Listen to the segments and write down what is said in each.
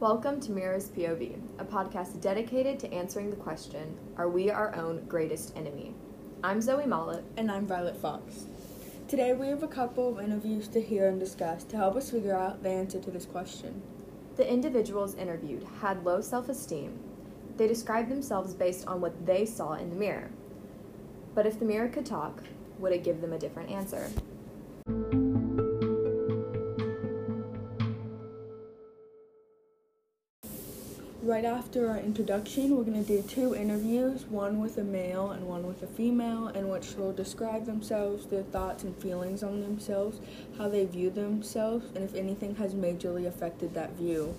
Welcome to Mirror's POV, a podcast dedicated to answering the question Are we our own greatest enemy? I'm Zoe Mollett. And I'm Violet Fox. Today we have a couple of interviews to hear and discuss to help us figure out the answer to this question. The individuals interviewed had low self esteem. They described themselves based on what they saw in the mirror. But if the mirror could talk, would it give them a different answer? Right after our introduction, we're going to do two interviews one with a male and one with a female, in which they'll describe themselves, their thoughts and feelings on themselves, how they view themselves, and if anything has majorly affected that view.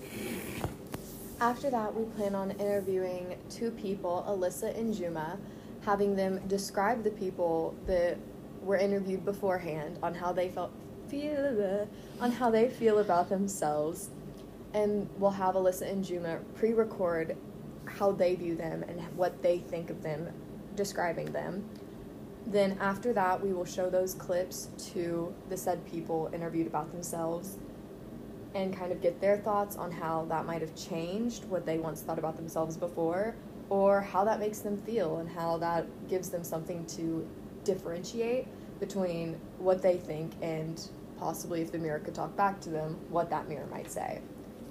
After that, we plan on interviewing two people, Alyssa and Juma, having them describe the people that were interviewed beforehand on how they felt feel uh, on how they feel about themselves and we'll have Alyssa and Juma pre-record how they view them and what they think of them, describing them. Then after that, we will show those clips to the said people interviewed about themselves and kind of get their thoughts on how that might have changed what they once thought about themselves before or how that makes them feel and how that gives them something to differentiate between what they think and possibly if the mirror could talk back to them, what that mirror might say.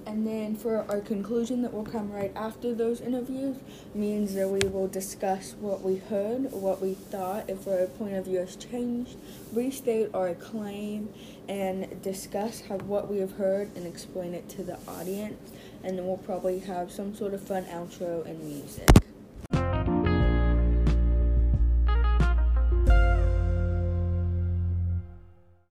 And then for our conclusion that will come right after those interviews means that we will discuss what we heard, what we thought, if our point of view has changed, restate our claim, and discuss how what we have heard and explain it to the audience. And then we'll probably have some sort of fun outro and music.